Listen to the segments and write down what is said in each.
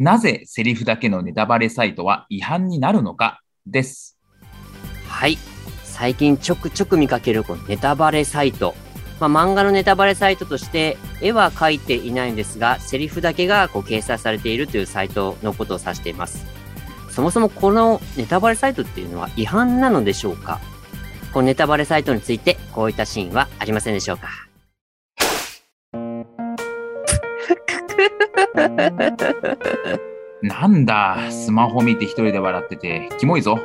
なぜセリフだけのネタバレサイトは違反になるのかです。はい。最近ちょくちょく見かけるこのネタバレサイト。まあ、漫画のネタバレサイトとして絵は描いていないんですが、セリフだけがこう掲載されているというサイトのことを指しています。そもそもこのネタバレサイトっていうのは違反なのでしょうか？このネタバレサイトについてこういったシーンはありませんでしょうか？なんだ、スマホ見て一人で笑ってて、キモいぞ。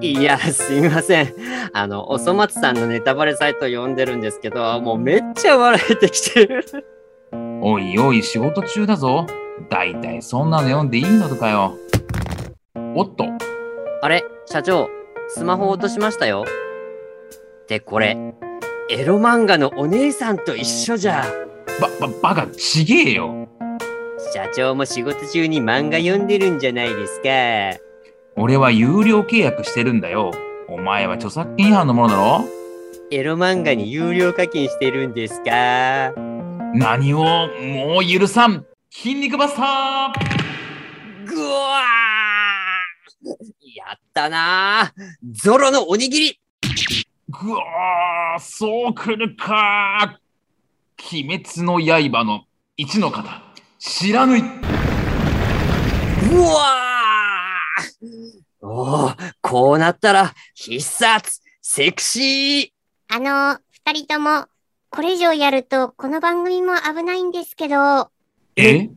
いや、すいません。あの、おそ松さんのネタバレサイト読んでるんですけど、もうめっちゃ笑えてきてる。おいおい、仕事中だぞ。だいたいそんなの読んでいいのとかよ。おっと。あれ、社長、スマホ落としましたよ。ってこれ、エロ漫画のお姉さんと一緒じゃ。ば、ば、バカ、ちげえよ。社長も仕事中に漫画読んでるんじゃないですか。俺は有料契約してるんだよ。お前は著作権違反のものだろ？エロ漫画に有料課金してるんですか。何をもう許さん。筋肉バスター。ぐわー。やったな。ゾロのおにぎり。ぐわー。そうくるか。鬼滅の刃の一の方知らぬい。うわー。おーこうなったら必殺セクシー。あの、二人とも、これ以上やると、この番組も危ないんですけど、え？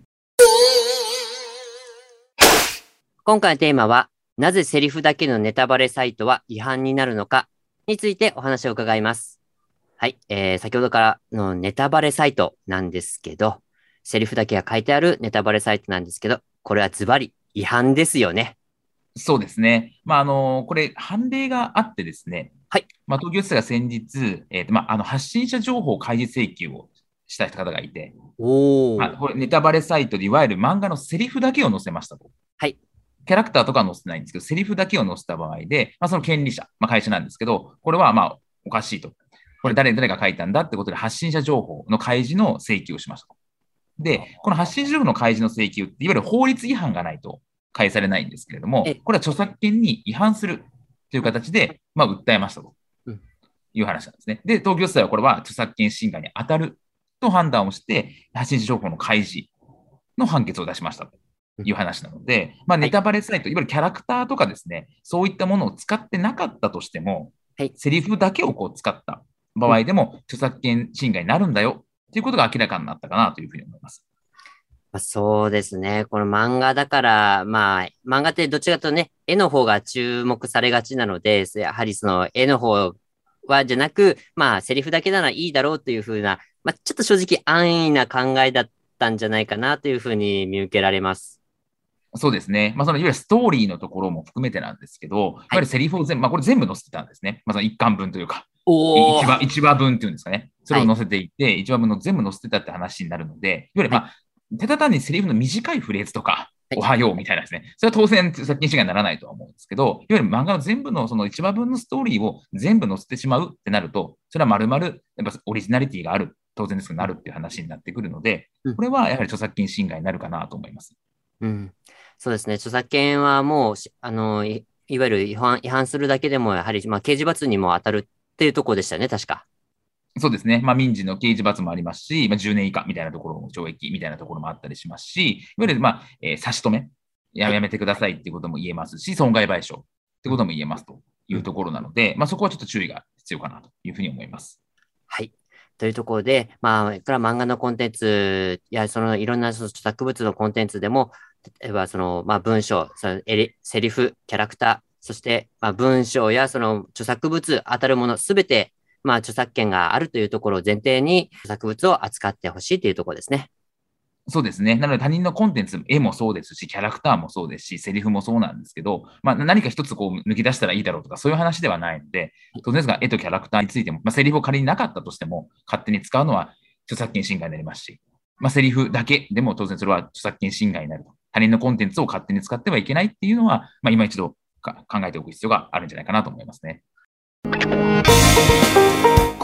今回のテーマは、なぜセリフだけのネタバレサイトは違反になるのかについてお話を伺います。はい、えー、先ほどからのネタバレサイトなんですけど、セリフだけが書いてあるネタバレサイトなんですけど、これはズバリ違反ですよね。そうですね。まあ、あの、これ、判例があってですね。はい。まあ、東京地裁が先日、えっ、と、まあ、あの、発信者情報開示請求をした方がいて、おあ、これ、ネタバレサイトで、いわゆる漫画のセリフだけを載せましたと。はい。キャラクターとかは載せてないんですけど、セリフだけを載せた場合で、まあ、その権利者、まあ、会社なんですけど、これは、まあ、おかしいと。これ誰、誰が書いたんだってことで、発信者情報の開示の請求をしましたと。で、この発信者情報の開示の請求って、いわゆる法律違反がないと返されないんですけれどもえ、これは著作権に違反するという形で、まあ、訴えましたとうん。いう話なんですね。で、東京地裁はこれは著作権侵害に当たると判断をして、発信者情報の開示の判決を出しましたという話なので、まあ、ネタバレサイト、いわゆるキャラクターとかですね、そういったものを使ってなかったとしても、はい。セリフだけをこう使った場合でも、著作権侵害になるんだよということが明らかになったかなというふうに思います。まあそうですね。この漫画だから、まあ、漫画ってどちらかとね、絵の方が注目されがちなので、やはりその絵の方はじゃなく、まあ、セリフだけならいいだろうというふうな、まあ、ちょっと正直安易な考えだったんじゃないかなというふうに見受けられます。そうですね。まあ、そのいわゆるストーリーのところも含めてなんですけど、いわゆるセリフを全部、まあ、これ全部載せてたんですね。まあ、その一巻分というか、お一話一話分っていうんですかね。それを載せていて、一話分の全部載せてたって話になるので、いわゆる、まあ、ただ単にセリフの短いフレーズとか、はいおはようみたいなですね。それは当然、作品侵害にならないとは思うんですけど、いわゆる漫画の全部のその一話分のストーリーを全部載せてしまうってなると、それは丸々、やっぱオリジナリティがある、当然ですけど、なるっていう話になってくるのでうん、これはやはり著作権侵害になるかなと思います。うん。そうですね。著作権はもうし、あの、いいわゆる違反、違反するだけでも、やはり、まあ、刑事罰にも当たるっていうところでしたよね、確か。そうですね。まあ、民事の刑事罰もありますし、まあ、10年以下みたいなところも懲役みたいなところもあったりしますし、いわゆる、まあ、えー差し止めや、やめてくださいっていうことも言えますし、損害賠償ってことも言えますというところなので、まあ、そこはちょっと注意が必要かなというふうに思います。はい。というところで、まあ、いくら漫画のコンテンツや、そのいろんなその著作物のコンテンツでも、例えばその、まあ、文章、そのセリフ、キャラクター、そして、まあ、文章やその著作物、当たるものすべて、まあ、著作権があるというところを前提に、著作物を扱ってほしいというところですね。そうですね。なので他人のコンテンツ、絵もそうですし、キャラクターもそうですし、セリフもそうなんですけど、まあ、何か一つこう抜き出したらいいだろうとか、そういう話ではないので、当然ですが、絵とキャラクターについても、まあ、セリフを仮になかったとしても、勝手に使うのは著作権侵害になりますし、まあ、セリフだけでも当然それは著作権侵害になると。他人のコンテンツを勝手に使ってはいけないっていうのは、まあ、今一度考えておく必要があるんじゃないかなと思いますね。